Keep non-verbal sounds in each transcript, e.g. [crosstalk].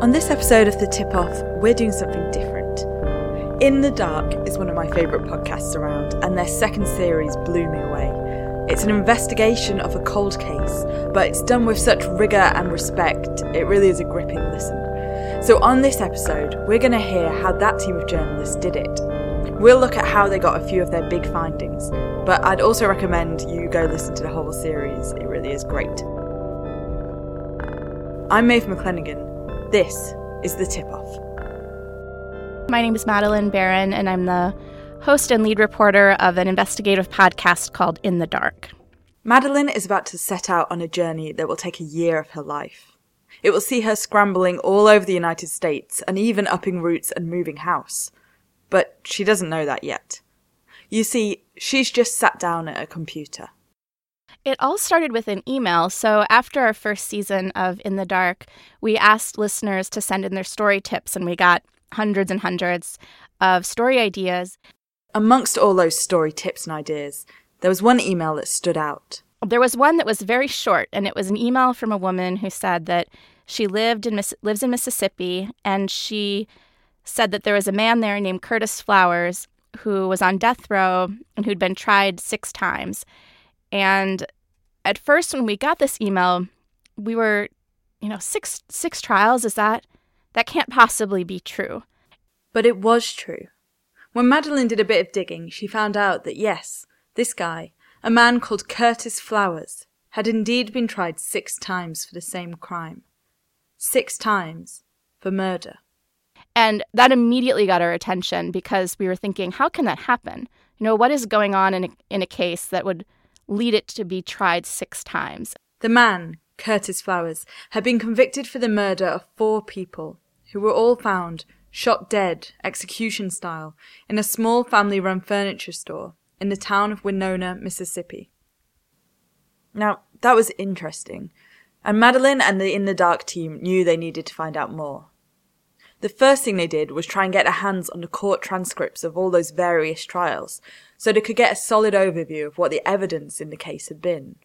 On this episode of The Tip Off, we're doing something different. In the Dark is one of my favourite podcasts around, and their second series blew me away. It's an investigation of a cold case, but it's done with such rigour and respect, it really is a gripping listen. So, on this episode, we're going to hear how that team of journalists did it. We'll look at how they got a few of their big findings, but I'd also recommend you go listen to the whole series, it really is great. I'm Maeve McClenaghan. This is the tip off. My name is Madeleine Baran, and I'm the host and lead reporter of an investigative podcast called In the Dark. Madeline is about to set out on a journey that will take a year of her life. It will see her scrambling all over the United States and even upping roots and moving house. But she doesn't know that yet. You see, she's just sat down at a computer. It all started with an email. So, after our first season of In the Dark, we asked listeners to send in their story tips, and we got hundreds and hundreds of story ideas. Amongst all those story tips and ideas, there was one email that stood out. There was one that was very short, and it was an email from a woman who said that she lived in lives in Mississippi, and she said that there was a man there named Curtis Flowers who was on death row and who'd been tried six times. And at first, when we got this email, we were, you know, six six trials. Is that that can't possibly be true? But it was true. When Madeline did a bit of digging, she found out that yes, this guy, a man called Curtis Flowers, had indeed been tried six times for the same crime. Six times for murder. And that immediately got our attention because we were thinking, how can that happen? You know, what is going on in a, in a case that would lead it to be tried six times. The man, Curtis Flowers, had been convicted for the murder of four people, who were all found shot dead, execution style, in a small family run furniture store in the town of Winona, Mississippi. Now, that was interesting, and Madeline and the In the Dark team knew they needed to find out more. The first thing they did was try and get their hands on the court transcripts of all those various trials, so they could get a solid overview of what the evidence in the case had been.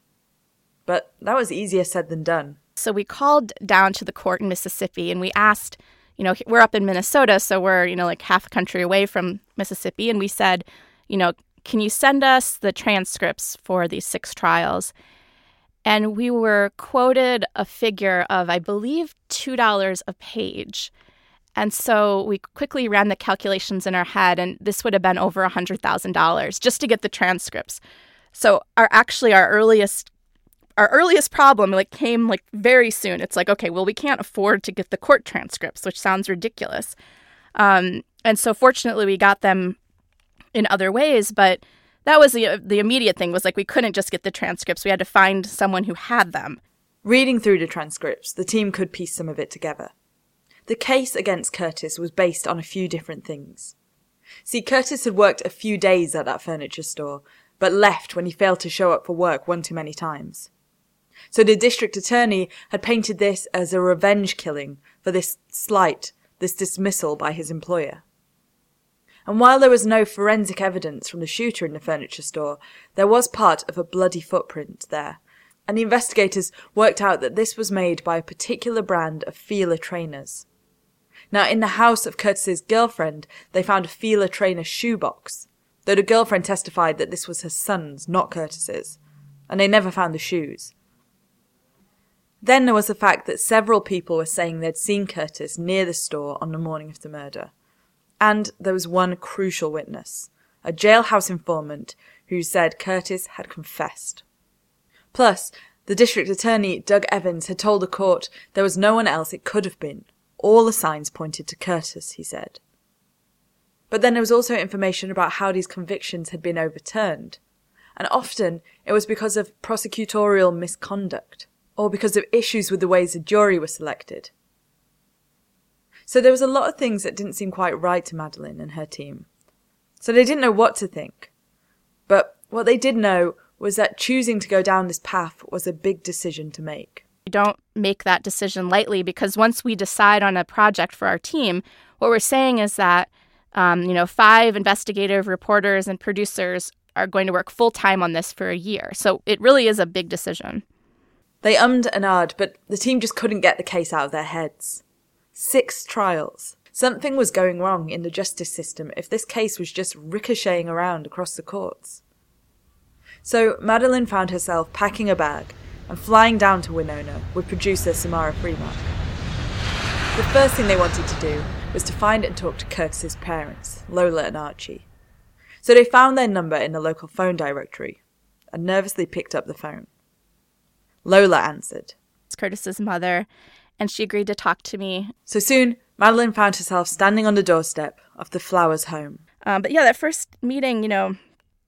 But that was easier said than done. So we called down to the court in Mississippi and we asked, you know, we're up in Minnesota, so we're, you know, like half a country away from Mississippi. And we said, you know, can you send us the transcripts for these six trials? And we were quoted a figure of, I believe, $2 a page. And so we quickly ran the calculations in our head, and this would have been over $100,000 just to get the transcripts. So our actually our earliest our earliest problem like came like very soon. It's like okay, well we can't afford to get the court transcripts, which sounds ridiculous. Um, and so fortunately we got them in other ways, but that was the the immediate thing was like we couldn't just get the transcripts. We had to find someone who had them. Reading through the transcripts, the team could piece some of it together. The case against Curtis was based on a few different things. See, Curtis had worked a few days at that furniture store, but left when he failed to show up for work one too many times. So the district attorney had painted this as a revenge killing for this slight, this dismissal by his employer. And while there was no forensic evidence from the shooter in the furniture store, there was part of a bloody footprint there, and the investigators worked out that this was made by a particular brand of Fila trainers. Now, in the house of Curtis's girlfriend, they found a Fila trainer shoebox, though the girlfriend testified that this was her son's, not Curtis's, and they never found the shoes. Then there was the fact that several people were saying they'd seen Curtis near the store on the morning of the murder. And there was one crucial witness, a jailhouse informant who said Curtis had confessed. Plus, the district attorney, Doug Evans, had told the court there was no one else it could have been. All the signs pointed to Curtis, he said. But then there was also information about how these convictions had been overturned. And often it was because of prosecutorial misconduct, or because of issues with the ways the jury was selected. So there was a lot of things that didn't seem quite right to Madeline and her team. So they didn't know what to think. But what they did know was that choosing to go down this path was a big decision to make. Don't make that decision lightly because once we decide on a project for our team, what we're saying is that um, you know five investigative reporters and producers are going to work full time on this for a year. So it really is a big decision. They ummed and ahed, but the team just couldn't get the case out of their heads. Six trials. Something was going wrong in the justice system if this case was just ricocheting around across the courts. So Madeline found herself packing a bag and flying down to Winona with producer Samara Freemark. The first thing they wanted to do was to find and talk to Curtis's parents, Lola and Archie. So they found their number in the local phone directory and nervously picked up the phone. Lola answered. It's Curtis's mother, and she agreed to talk to me. So soon, Madeline found herself standing on the doorstep of the Flowers home. Um, but yeah, that first meeting, you know,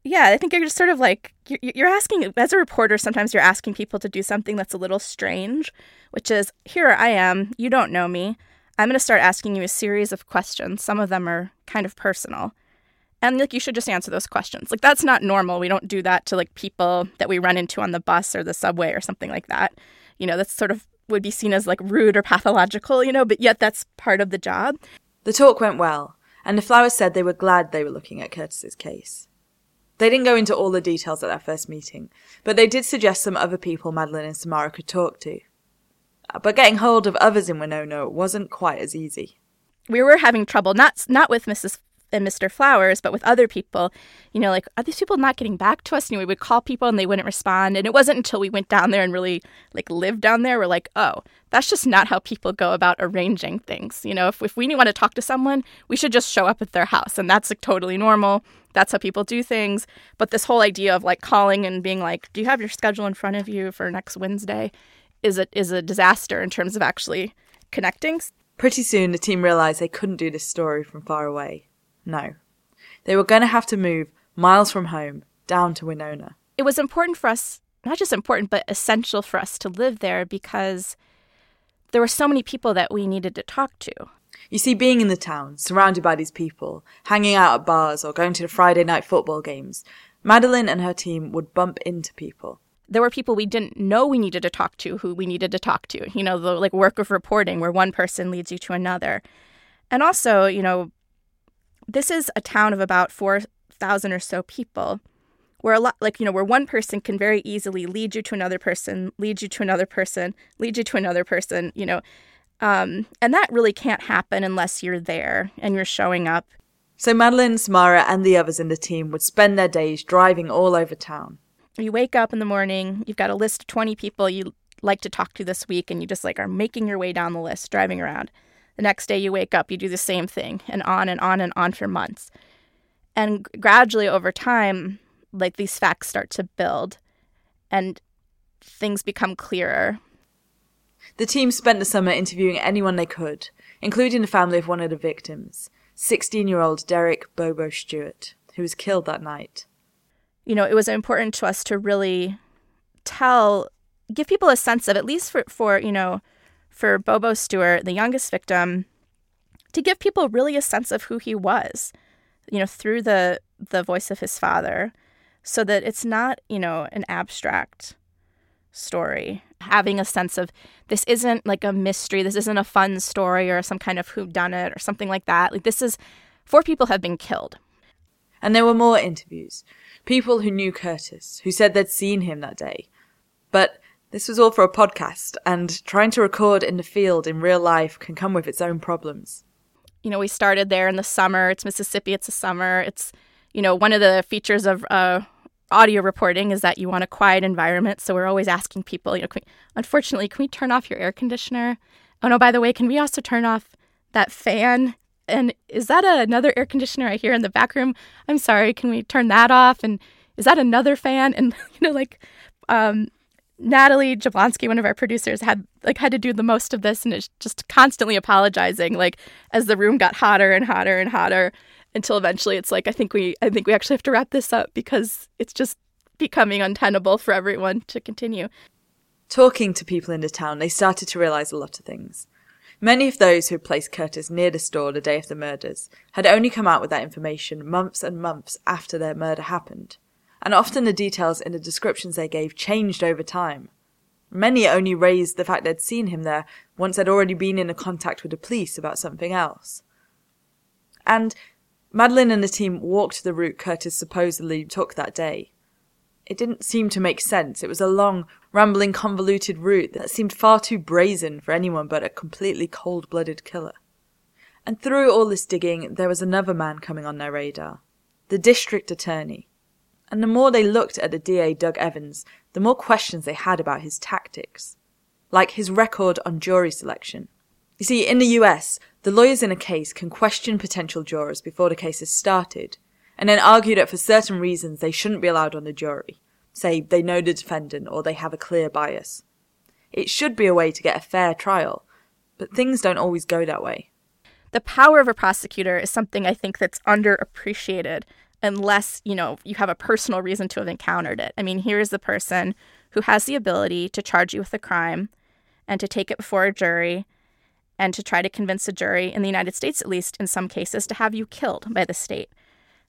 yeah, I think you're just sort of like, you're asking, as a reporter, sometimes you're asking people to do something that's a little strange, which is, here I am, you don't know me. I'm going to start asking you a series of questions. Some of them are kind of personal. And like you should just answer those questions. Like that's not normal. We don't do that to like people that we run into on the bus or the subway or something like that. You know, that's sort of would be seen as like rude or pathological, you know, but yet that's part of the job. The talk went well, and the Flowers said they were glad they were looking at Curtis's case. They didn't go into all the details at that first meeting, but they did suggest some other people Madeline and Samara could talk to. Uh, but getting hold of others in Winona wasn't quite as easy. We were having trouble, not not with Mrs and Mr. Flowers, but with other people, you know, like, are these people not getting back to us? And we would call people and they wouldn't respond. And it wasn't until we went down there and really like lived down there, we're like, oh, that's just not how people go about arranging things. You know, if, if we want to talk to someone, we should just show up at their house. And that's like totally normal. That's how people do things. But this whole idea of like calling and being like, do you have your schedule in front of you for next Wednesday is a, is a disaster in terms of actually connecting. Pretty soon, the team realized they couldn't do this story from far away. No. They were going to have to move miles from home down to Winona. It was important for us, not just important, but essential for us to live there because there were so many people that we needed to talk to. You see, being in the town, surrounded by these people, hanging out at bars or going to the Friday night football games, Madeline and her team would bump into people. There were people we didn't know we needed to talk to who we needed to talk to. You know, the like work of reporting where one person leads you to another. And also, you know, this is a town of about 4,000 or so people where a lot like you know where one person can very easily lead you to another person lead you to another person lead you to another person you know. Um, and that really can't happen unless you're there and you're showing up. So madeleine samara and the others in the team would spend their days driving all over town. You wake up in the morning you've got a list of 20 people you like to talk to this week and you just like are making your way down the list driving around the next day you wake up, you do the same thing, and on and on and on for months. And gradually over time, like these facts start to build and things become clearer. The team spent the summer interviewing anyone they could, including the family of one of the victims, 16 year old Derek Bobo Stewart, who was killed that night. You know, it was important to us to really tell, give people a sense of, at least for, for you know, for Bobo Stewart, the youngest victim, to give people really a sense of who he was, you know, through the the voice of his father, so that it's not, you know, an abstract story. Having a sense of this isn't like a mystery, this isn't a fun story or some kind of who done it or something like that. Like this is four people have been killed. And there were more interviews. People who knew Curtis, who said they'd seen him that day. But This was all for a podcast, and trying to record in the field in real life can come with its own problems. You know, we started there in the summer. It's Mississippi, it's a summer. It's, you know, one of the features of uh, audio reporting is that you want a quiet environment. So we're always asking people, you know, can we, unfortunately, can we turn off your air conditioner? Oh, no, by the way, can we also turn off that fan? And is that a, another air conditioner I hear in the back room? I'm sorry, can we turn that off? And is that another fan? And, [laughs] you know, like, um, Natalie Jablonski, one of our producers, had like had to do the most of this and is just constantly apologizing, like as the room got hotter and hotter and hotter until eventually it's like I think we I think we actually have to wrap this up because it's just becoming untenable for everyone to continue. Talking to people in the town, they started to realize a lot of things. Many of those who had placed Curtis near the store the day of the murders had only come out with that information months and months after their murder happened and often the details in the descriptions they gave changed over time. Many only raised the fact they'd seen him there once they'd already been in contact with the police about something else. And Madeline and the team walked the route Curtis supposedly took that day. It didn't seem to make sense. It was a long, rambling, convoluted route that seemed far too brazen for anyone but a completely cold blooded killer. And through all this digging, there was another man coming on their radar the district attorney and the more they looked at the DA Doug Evans, the more questions they had about his tactics, like his record on jury selection. You see, in the US, the lawyers in a case can question potential jurors before the case is started, and then argue that for certain reasons they shouldn't be allowed on the jury. Say they know the defendant or they have a clear bias. It should be a way to get a fair trial, but things don't always go that way. The power of a prosecutor is something I think that's underappreciated unless, you know, you have a personal reason to have encountered it. I mean, here's the person who has the ability to charge you with a crime and to take it before a jury and to try to convince a jury, in the United States at least, in some cases, to have you killed by the state.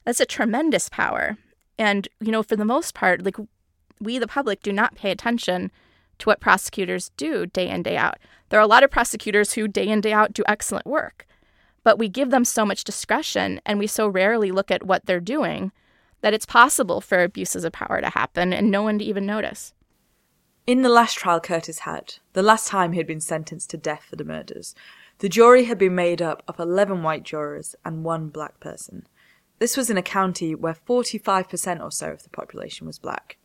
That's a tremendous power. And, you know, for the most part, like we, the public, do not pay attention to what prosecutors do day in, day out. There are a lot of prosecutors who, day in, day out, do excellent work but we give them so much discretion and we so rarely look at what they're doing that it's possible for abuses of power to happen and no one to even notice. In the last trial Curtis had, the last time he had been sentenced to death for the murders, the jury had been made up of 11 white jurors and one black person. This was in a county where 45% or so of the population was black.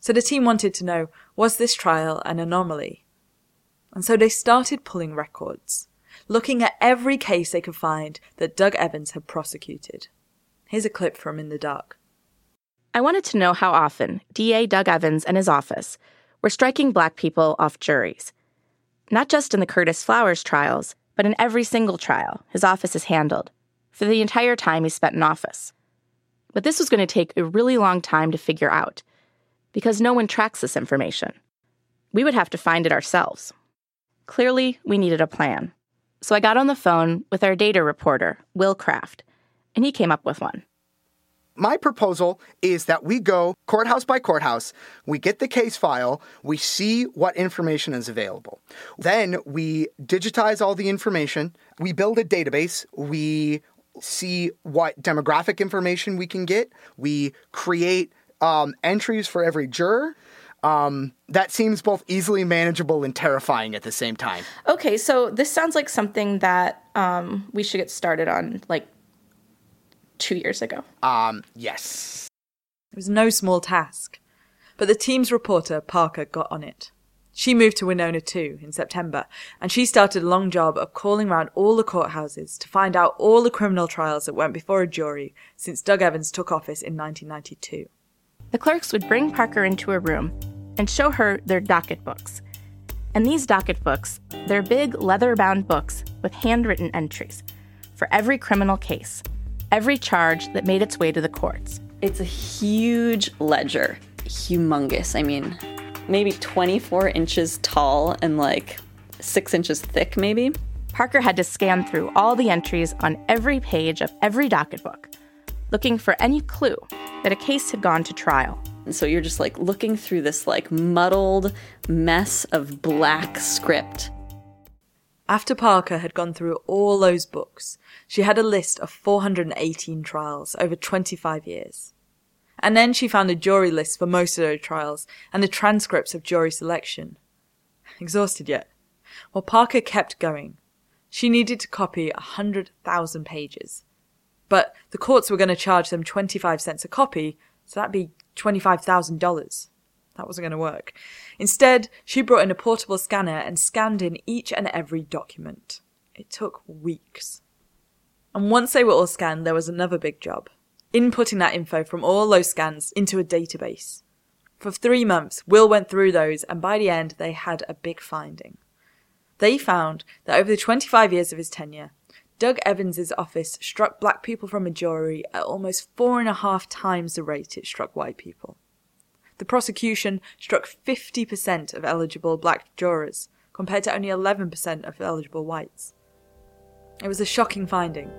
So the team wanted to know was this trial an anomaly? And so they started pulling records looking at every case they could find that Doug Evans had prosecuted. Here's a clip from In the Dark. I wanted to know how often DA Doug Evans and his office were striking black people off juries. Not just in the Curtis Flowers trials, but in every single trial his office has handled, for the entire time he spent in office. But this was going to take a really long time to figure out, because no one tracks this information. We would have to find it ourselves. Clearly, we needed a plan. So I got on the phone with our data reporter, Will Craft, and he came up with one. My proposal is that we go courthouse by courthouse, we get the case file, we see what information is available. Then we digitize all the information, we build a database, we see what demographic information we can get, we create um, entries for every juror, um, that seems both easily manageable and terrifying at the same time. Okay, so this sounds like something that um, we should get started on like two years ago. Um, yes. It was no small task, but the team's reporter, Parker, got on it. She moved to Winona too in September, and she started a long job of calling around all the courthouses to find out all the criminal trials that went before a jury since Doug Evans took office in 1992. The clerks would bring Parker into a room and show her their docket books. And these docket books, they're big leather bound books with handwritten entries for every criminal case, every charge that made its way to the courts. It's a huge ledger, humongous. I mean, maybe 24 inches tall and like six inches thick, maybe. Parker had to scan through all the entries on every page of every docket book, looking for any clue that a case had gone to trial. And so you're just like looking through this like muddled mess of black script. After Parker had gone through all those books, she had a list of 418 trials over 25 years. And then she found the jury list for most of those trials and the transcripts of jury selection. Exhausted yet? Well, Parker kept going. She needed to copy a 100,000 pages. But the courts were going to charge them 25 cents a copy, so that'd be $25,000. That wasn't going to work. Instead, she brought in a portable scanner and scanned in each and every document. It took weeks. And once they were all scanned, there was another big job inputting that info from all those scans into a database. For three months, Will went through those, and by the end, they had a big finding. They found that over the 25 years of his tenure, Doug Evans's office struck black people from a jury at almost four and a half times the rate it struck white people. The prosecution struck 50% of eligible black jurors, compared to only 11% of eligible whites. It was a shocking finding,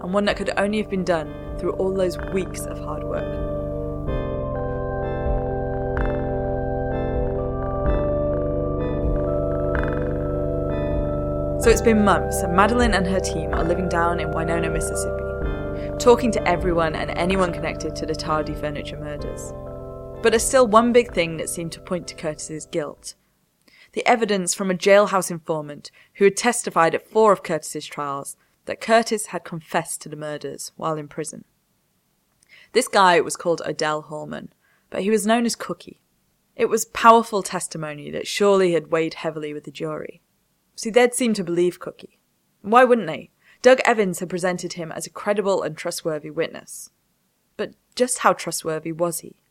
and one that could only have been done through all those weeks of hard work. So it's been months, and Madeline and her team are living down in Winona, Mississippi, talking to everyone and anyone connected to the Tardy furniture murders. But there's still one big thing that seemed to point to Curtis's guilt. The evidence from a jailhouse informant who had testified at four of Curtis's trials that Curtis had confessed to the murders while in prison. This guy was called Odell Hallman, but he was known as Cookie. It was powerful testimony that surely had weighed heavily with the jury. See, they'd seem to believe Cookie. Why wouldn't they? Doug Evans had presented him as a credible and trustworthy witness. But just how trustworthy was he?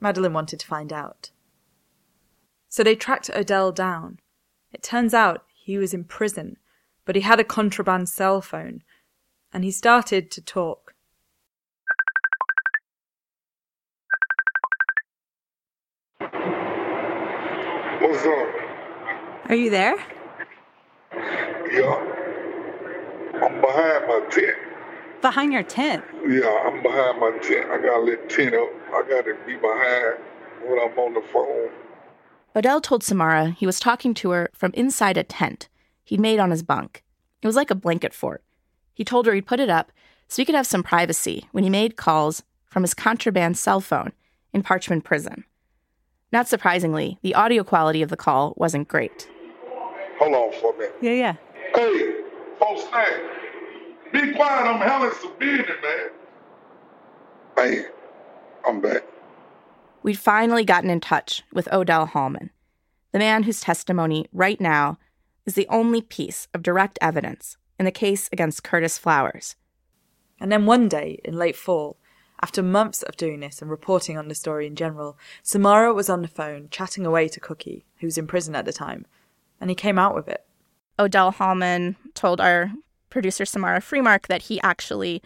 Madeline wanted to find out. So they tracked Odell down. It turns out he was in prison but he had a contraband cell phone, and he started to talk. What's up? Are you there? Yeah. I'm behind my tent. Behind your tent? Yeah, I'm behind my tent. I got a little tent up. I got to be behind when I'm on the phone. Odell told Samara he was talking to her from inside a tent he'd made on his bunk. It was like a blanket fort. He told her he'd put it up so he could have some privacy when he made calls from his contraband cell phone in Parchman Prison. Not surprisingly, the audio quality of the call wasn't great. Hold on for a minute. Yeah, yeah. Hey, folks, hey, be quiet. I'm handling some business, man. Hey, I'm back. We'd finally gotten in touch with Odell Hallman, the man whose testimony right now is the only piece of direct evidence in the case against Curtis Flowers. And then one day in late fall, after months of doing this and reporting on the story in general, Samara was on the phone chatting away to Cookie, who was in prison at the time, and he came out with it. Odell Hallman told our producer Samara Freemark that he actually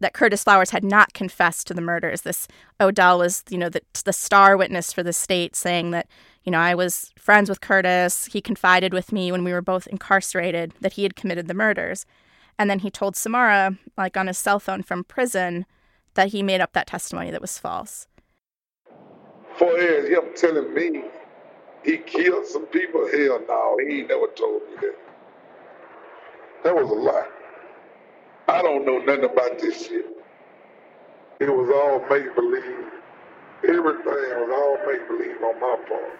that Curtis Flowers had not confessed to the murders. This Odell was, you know, the, the star witness for the state, saying that, you know, I was friends with Curtis. He confided with me when we were both incarcerated that he had committed the murders. And then he told Samara, like on his cell phone from prison, that he made up that testimony that was false. For years, him telling me he killed some people, hell no, he never told me that. That was a lie. I don't know nothing about this shit. It was all make believe. Everything was all make believe on my part.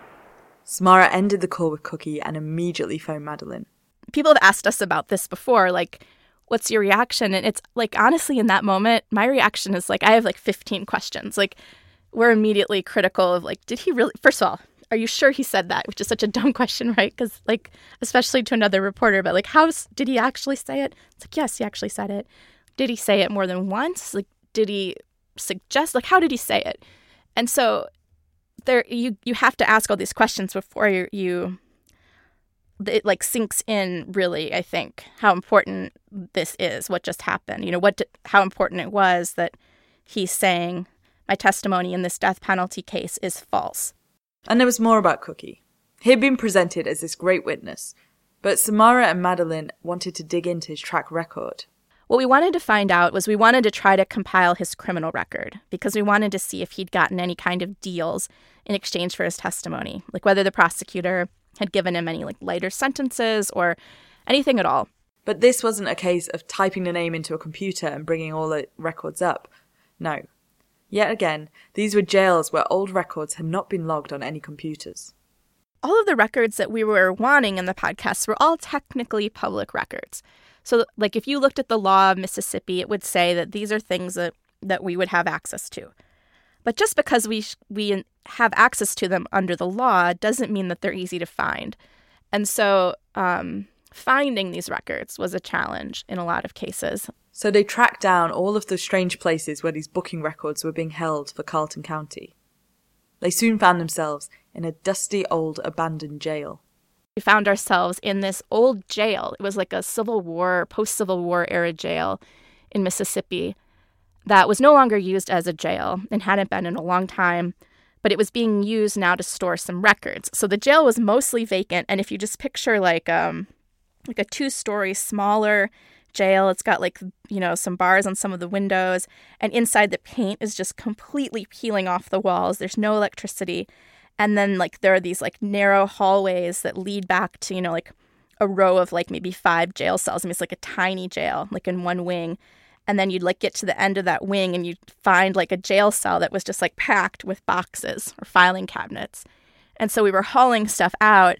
Samara ended the call with Cookie and immediately phoned Madeline. People have asked us about this before, like, what's your reaction? And it's like, honestly, in that moment, my reaction is like, I have like 15 questions. Like, we're immediately critical of like, did he really, first of all, are you sure he said that? Which is such a dumb question, right? Because, like, especially to another reporter, but like, how did he actually say it? It's like, yes, he actually said it. Did he say it more than once? Like, did he suggest, like, how did he say it? And so, there, you you have to ask all these questions before you, you it like sinks in really i think how important this is what just happened you know what how important it was that he's saying my testimony in this death penalty case is false and there was more about Cookie. He had been presented as this great witness, but Samara and Madeline wanted to dig into his track record. What we wanted to find out was we wanted to try to compile his criminal record because we wanted to see if he'd gotten any kind of deals in exchange for his testimony, like whether the prosecutor had given him any like lighter sentences or anything at all. But this wasn't a case of typing the name into a computer and bringing all the records up. No. Yet again, these were jails where old records had not been logged on any computers. All of the records that we were wanting in the podcast were all technically public records. So, like, if you looked at the law of Mississippi, it would say that these are things that, that we would have access to. But just because we, we have access to them under the law doesn't mean that they're easy to find. And so, um, finding these records was a challenge in a lot of cases. So they tracked down all of the strange places where these booking records were being held for Carlton County. They soon found themselves in a dusty old abandoned jail. We found ourselves in this old jail. It was like a Civil War, post Civil War era jail in Mississippi that was no longer used as a jail and hadn't been in a long time, but it was being used now to store some records. So the jail was mostly vacant, and if you just picture like um like a two-story smaller jail. It's got like, you know, some bars on some of the windows, and inside the paint is just completely peeling off the walls. There's no electricity. And then like there are these like narrow hallways that lead back to, you know, like a row of like maybe five jail cells. I mean, it's like a tiny jail, like in one wing. And then you'd like get to the end of that wing and you'd find like a jail cell that was just like packed with boxes or filing cabinets. And so we were hauling stuff out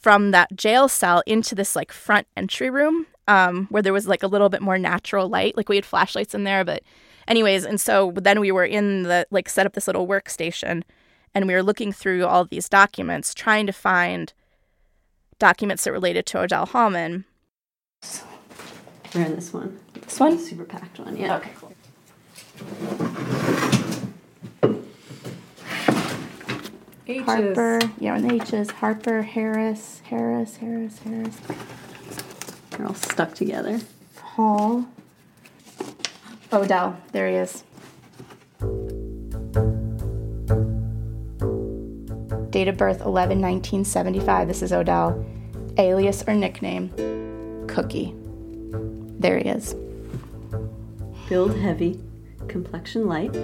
from that jail cell into this like front entry room um, where there was like a little bit more natural light. Like we had flashlights in there, but anyways, and so then we were in the like set up this little workstation and we were looking through all these documents trying to find documents that related to Odell Hallman. We're in this one. This one? Super packed one, yeah. Okay, cool. H's. Harper, yeah, and the H's. Harper, Harris, Harris, Harris, Harris, They're all stuck together. Hall. Odell, there he is. Date of birth 11 1975. This is Odell. Alias or nickname Cookie. There he is. Build heavy, complexion light.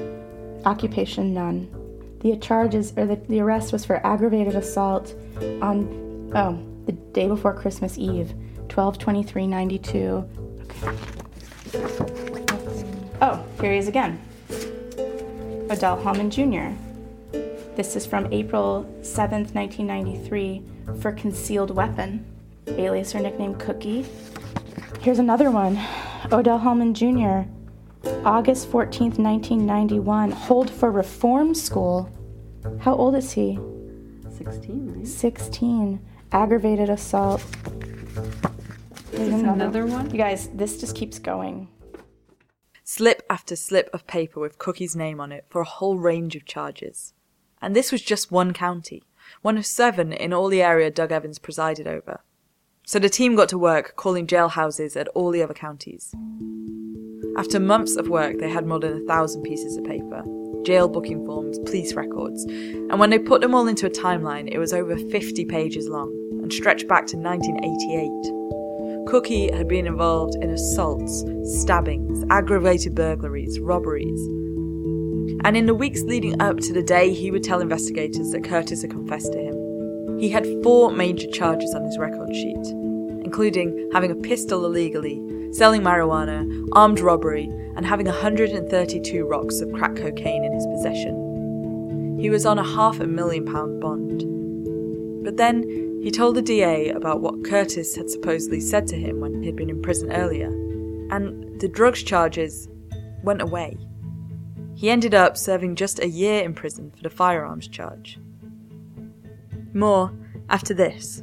Occupation none. The charges or the, the arrest was for aggravated assault on oh the day before Christmas Eve, 12-23-92. Oh, here he is again. Odell Hallman Jr. This is from April 7th, 1993, for concealed weapon, alias or nickname Cookie. Here's another one Odell Hallman Jr., August 14th, 1991, hold for reform school. How old is he? 16, right? 16. Aggravated assault. Here's another one? You guys, this just keeps going. Slip after slip of paper with Cookie's name on it for a whole range of charges. And this was just one county, one of seven in all the area Doug Evans presided over. So the team got to work calling jailhouses at all the other counties. After months of work, they had more than a thousand pieces of paper jail booking forms, police records, and when they put them all into a timeline, it was over 50 pages long and stretched back to 1988. Cookie had been involved in assaults, stabbings, aggravated burglaries, robberies. And in the weeks leading up to the day he would tell investigators that Curtis had confessed to him, he had four major charges on his record sheet, including having a pistol illegally, selling marijuana, armed robbery, and having 132 rocks of crack cocaine in his possession. He was on a half a million pound bond. But then he told the DA about what Curtis had supposedly said to him when he'd been in prison earlier, and the drugs charges went away. He ended up serving just a year in prison for the firearms charge. More after this.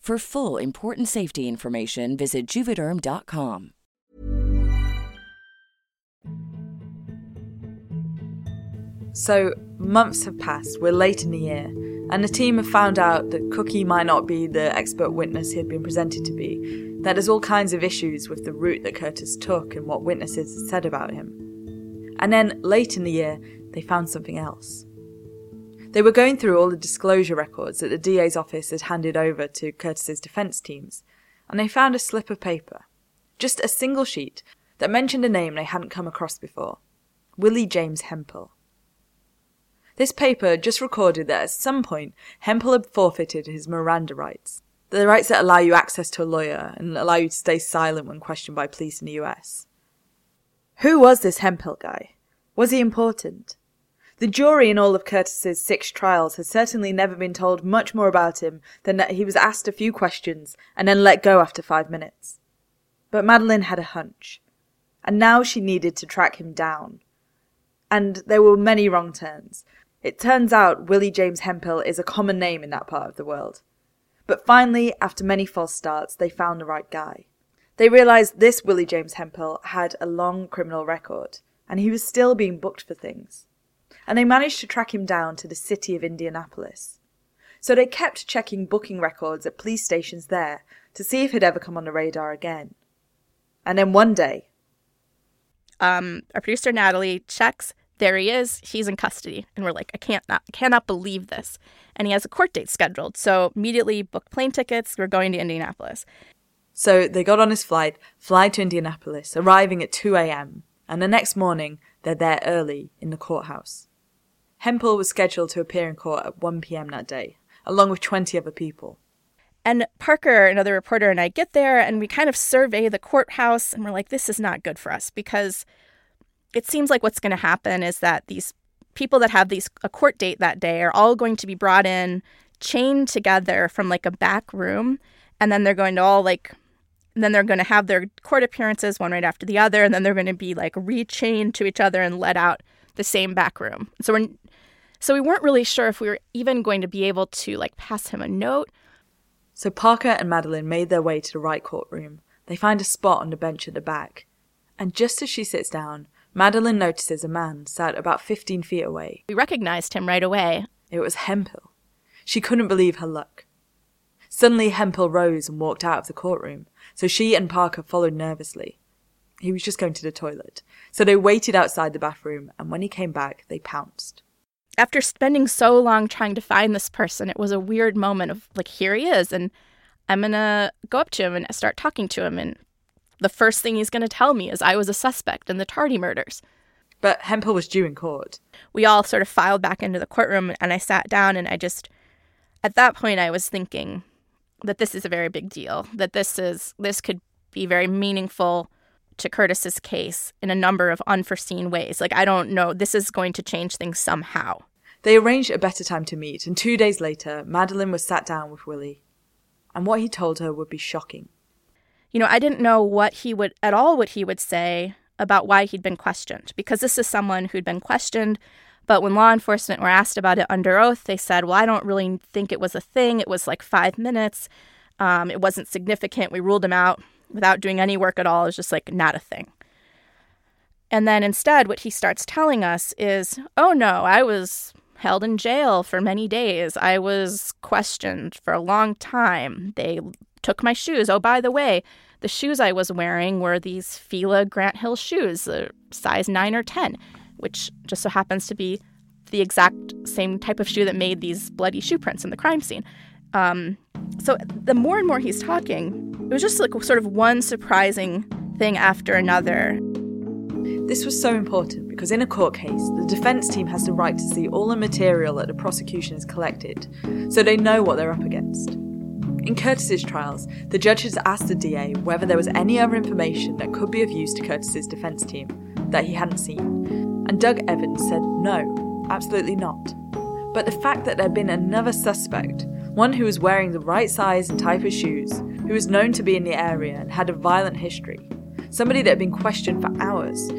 For full important safety information, visit juvederm.com. So, months have passed, we're late in the year, and the team have found out that Cookie might not be the expert witness he had been presented to be, that there's all kinds of issues with the route that Curtis took and what witnesses said about him. And then, late in the year, they found something else. They were going through all the disclosure records that the DA's office had handed over to Curtis's defense teams, and they found a slip of paper, just a single sheet, that mentioned a name they hadn't come across before Willie James Hemphill. This paper just recorded that at some point Hemphill had forfeited his Miranda rights, the rights that allow you access to a lawyer and allow you to stay silent when questioned by police in the US. Who was this Hemphill guy? Was he important? The jury in all of Curtis's six trials has certainly never been told much more about him than that he was asked a few questions and then let go after five minutes. But Madeline had a hunch, and now she needed to track him down. And there were many wrong turns. It turns out Willie James Hemphill is a common name in that part of the world. But finally, after many false starts, they found the right guy. They realized this Willie James Hemphill had a long criminal record, and he was still being booked for things and they managed to track him down to the city of Indianapolis. So they kept checking booking records at police stations there to see if he'd ever come on the radar again. And then one day, um, our producer Natalie checks. There he is. He's in custody, and we're like, I can't not cannot believe this. And he has a court date scheduled, so immediately booked plane tickets. We're going to Indianapolis. So they got on his flight, fly to Indianapolis, arriving at 2 a.m. And the next morning, they're there early in the courthouse. Hemphill was scheduled to appear in court at 1 p.m. that day, along with 20 other people. And Parker, another reporter, and I get there and we kind of survey the courthouse and we're like, this is not good for us because it seems like what's going to happen is that these people that have these a court date that day are all going to be brought in, chained together from like a back room, and then they're going to all like then they're going to have their court appearances one right after the other, and then they're going to be like rechained to each other and let out the same back room. So we're so we weren't really sure if we were even going to be able to like pass him a note. So Parker and Madeline made their way to the right courtroom. They find a spot on the bench at the back. And just as she sits down, Madeline notices a man sat about 15 feet away. We recognized him right away. It was Hemphill. She couldn't believe her luck. Suddenly, Hemphill rose and walked out of the courtroom, so she and Parker followed nervously. He was just going to the toilet, so they waited outside the bathroom, and when he came back, they pounced after spending so long trying to find this person, it was a weird moment of like, here he is. And I'm going to go up to him and start talking to him. And the first thing he's going to tell me is I was a suspect in the Tardy murders. But Hemphill was due in court. We all sort of filed back into the courtroom and I sat down and I just, at that point, I was thinking that this is a very big deal, that this is, this could be very meaningful to Curtis's case in a number of unforeseen ways. Like, I don't know, this is going to change things somehow. They arranged a better time to meet, and two days later, Madeline was sat down with Willie. and what he told her would be shocking. You know, I didn't know what he would, at all, what he would say about why he'd been questioned, because this is someone who'd been questioned. But when law enforcement were asked about it under oath, they said, Well, I don't really think it was a thing. It was like five minutes. Um, it wasn't significant. We ruled him out without doing any work at all. It was just like not a thing. And then instead, what he starts telling us is, Oh no, I was held in jail for many days. I was questioned for a long time. They took my shoes. Oh, by the way, the shoes I was wearing were these Fila Grant Hill shoes, size 9 or 10, which just so happens to be the exact same type of shoe that made these bloody shoe prints in the crime scene. Um, so the more and more he's talking, it was just like sort of one surprising thing after another. This was so important because in a court case, the defence team has the right to see all the material that the prosecution has collected, so they know what they're up against. In Curtis's trials, the judge has asked the DA whether there was any other information that could be of use to Curtis's defence team that he hadn't seen, and Doug Evans said no, absolutely not. But the fact that there'd been another suspect, one who was wearing the right size and type of shoes, who was known to be in the area and had a violent history, somebody that had been questioned for hours,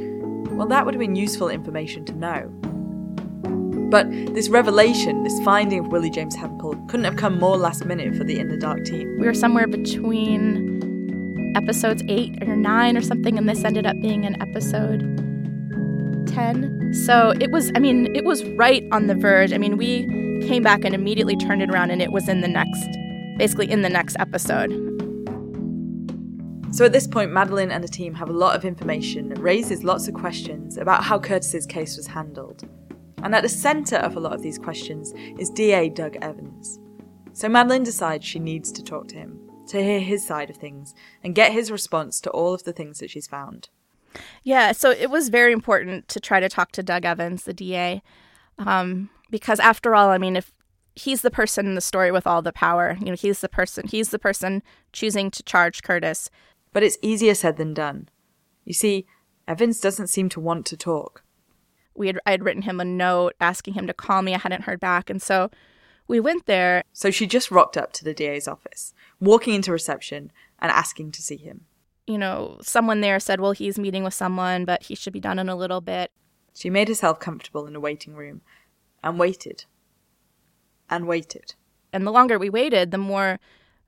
well, that would have been useful information to know. But this revelation, this finding of Willie James Hemphill, couldn't have come more last minute for the In the Dark team. We were somewhere between episodes eight or nine or something, and this ended up being an episode 10. So it was, I mean, it was right on the verge. I mean, we came back and immediately turned it around, and it was in the next, basically in the next episode. So at this point, Madeleine and the team have a lot of information that raises lots of questions about how Curtis's case was handled. And at the centre of a lot of these questions is DA Doug Evans. So Madeleine decides she needs to talk to him, to hear his side of things, and get his response to all of the things that she's found. Yeah, so it was very important to try to talk to Doug Evans, the DA, um, because after all, I mean, if he's the person in the story with all the power, you know, he's the person, he's the person choosing to charge Curtis. But it's easier said than done. You see, Evans doesn't seem to want to talk we had I had written him a note asking him to call me. I hadn't heard back, and so we went there. So she just rocked up to the DA's office, walking into reception and asking to see him. You know, someone there said, "Well, he's meeting with someone, but he should be done in a little bit." She made herself comfortable in a waiting room and waited and waited. And the longer we waited, the more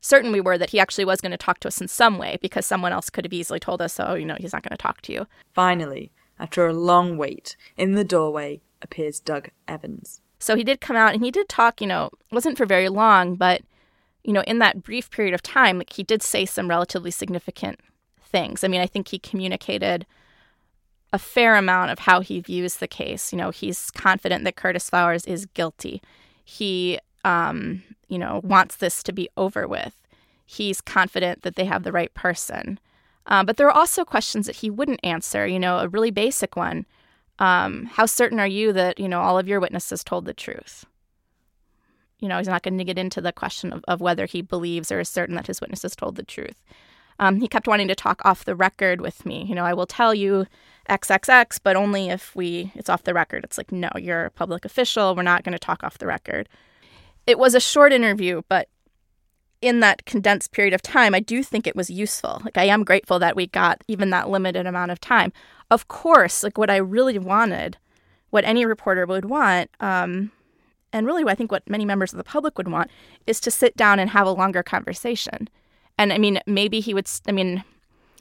certain we were that he actually was going to talk to us in some way because someone else could have easily told us, oh, you know, he's not going to talk to you. Finally, after a long wait, in the doorway appears Doug Evans. So he did come out and he did talk, you know, wasn't for very long, but, you know, in that brief period of time, like, he did say some relatively significant things. I mean, I think he communicated a fair amount of how he views the case. You know, he's confident that Curtis Flowers is guilty. He, um, you know, wants this to be over with. He's confident that they have the right person. Uh, but there are also questions that he wouldn't answer. You know, a really basic one: um, How certain are you that you know all of your witnesses told the truth? You know, he's not going to get into the question of, of whether he believes or is certain that his witnesses told the truth. Um, he kept wanting to talk off the record with me. You know, I will tell you XXX, but only if we it's off the record. It's like, no, you're a public official. We're not going to talk off the record. It was a short interview, but in that condensed period of time, I do think it was useful. Like, I am grateful that we got even that limited amount of time. Of course, like, what I really wanted, what any reporter would want, um, and really, I think what many members of the public would want, is to sit down and have a longer conversation. And I mean, maybe he would, I mean,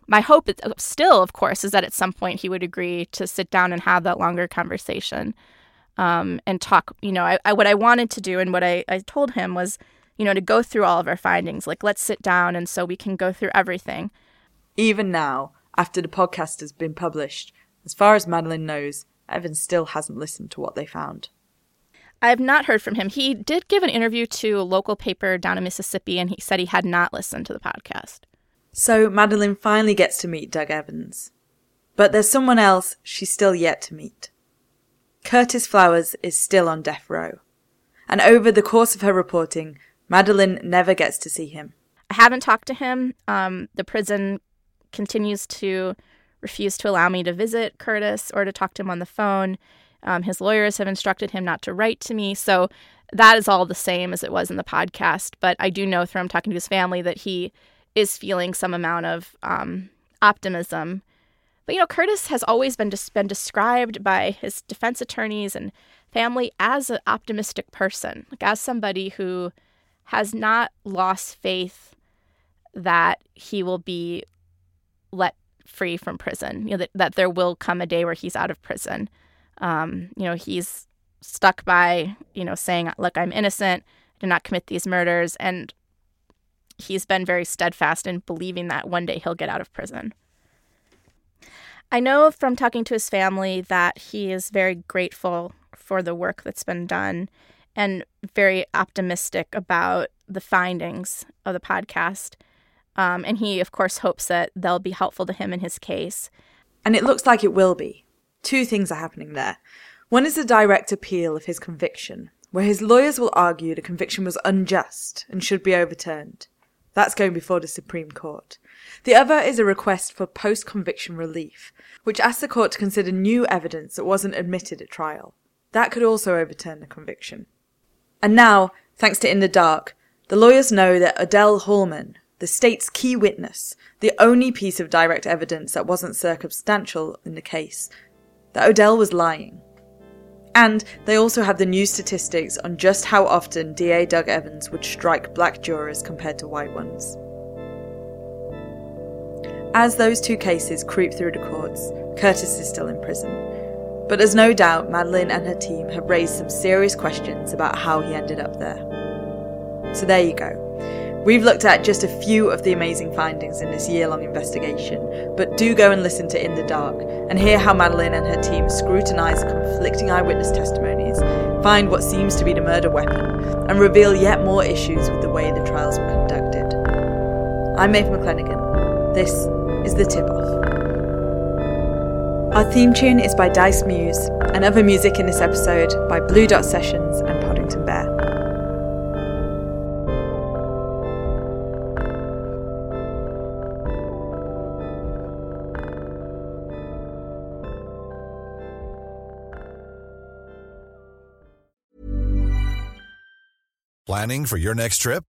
my hope still, of course, is that at some point he would agree to sit down and have that longer conversation um, and talk. You know, I, I, what I wanted to do and what I, I told him was you know, to go through all of our findings. Like, let's sit down and so we can go through everything. Even now, after the podcast has been published, as far as Madeleine knows, Evan still hasn't listened to what they found. I have not heard from him. He did give an interview to a local paper down in Mississippi, and he said he had not listened to the podcast. So Madeleine finally gets to meet Doug Evans. But there's someone else she's still yet to meet. Curtis Flowers is still on death row. And over the course of her reporting, Madeleine never gets to see him. I haven't talked to him. Um, the prison continues to refuse to allow me to visit Curtis or to talk to him on the phone. Um, his lawyers have instructed him not to write to me. So that is all the same as it was in the podcast. But I do know from talking to his family that he is feeling some amount of um, optimism. But you know, Curtis has always been just been described by his defense attorneys and family as an optimistic person, like as somebody who has not lost faith that he will be let free from prison. You know that, that there will come a day where he's out of prison. Um, you know, he's stuck by you know saying, "Look, I'm innocent. I did not commit these murders," and he's been very steadfast in believing that one day he'll get out of prison. I know from talking to his family that he is very grateful for the work that's been done and very optimistic about the findings of the podcast. Um, and he, of course, hopes that they'll be helpful to him in his case. And it looks like it will be. Two things are happening there. One is a direct appeal of his conviction, where his lawyers will argue the conviction was unjust and should be overturned. That's going before the Supreme Court. The other is a request for post conviction relief, which asks the court to consider new evidence that wasn't admitted at trial. That could also overturn the conviction. And now, thanks to In the Dark, the lawyers know that Odell Hallmon, the state's key witness, the only piece of direct evidence that wasn't circumstantial in the case, that Odell was lying. And they also have the new statistics on just how often DA Doug Evans would strike black jurors compared to white ones. As those two cases creep through the courts, Curtis is still in prison. But there's no doubt Madeleine and her team have raised some serious questions about how he ended up there. So there you go. We've looked at just a few of the amazing findings in this year long investigation, but do go and listen to In the Dark and hear how Madeleine and her team scrutinise conflicting eyewitness testimonies, find what seems to be the murder weapon, and reveal yet more issues with the way the trials were conducted. I'm Maeve McClenaghan. This is The Tip Off. Our theme tune is by Dice Muse, and other music in this episode by Blue Dot Sessions and Poddington Bear. Planning for your next trip?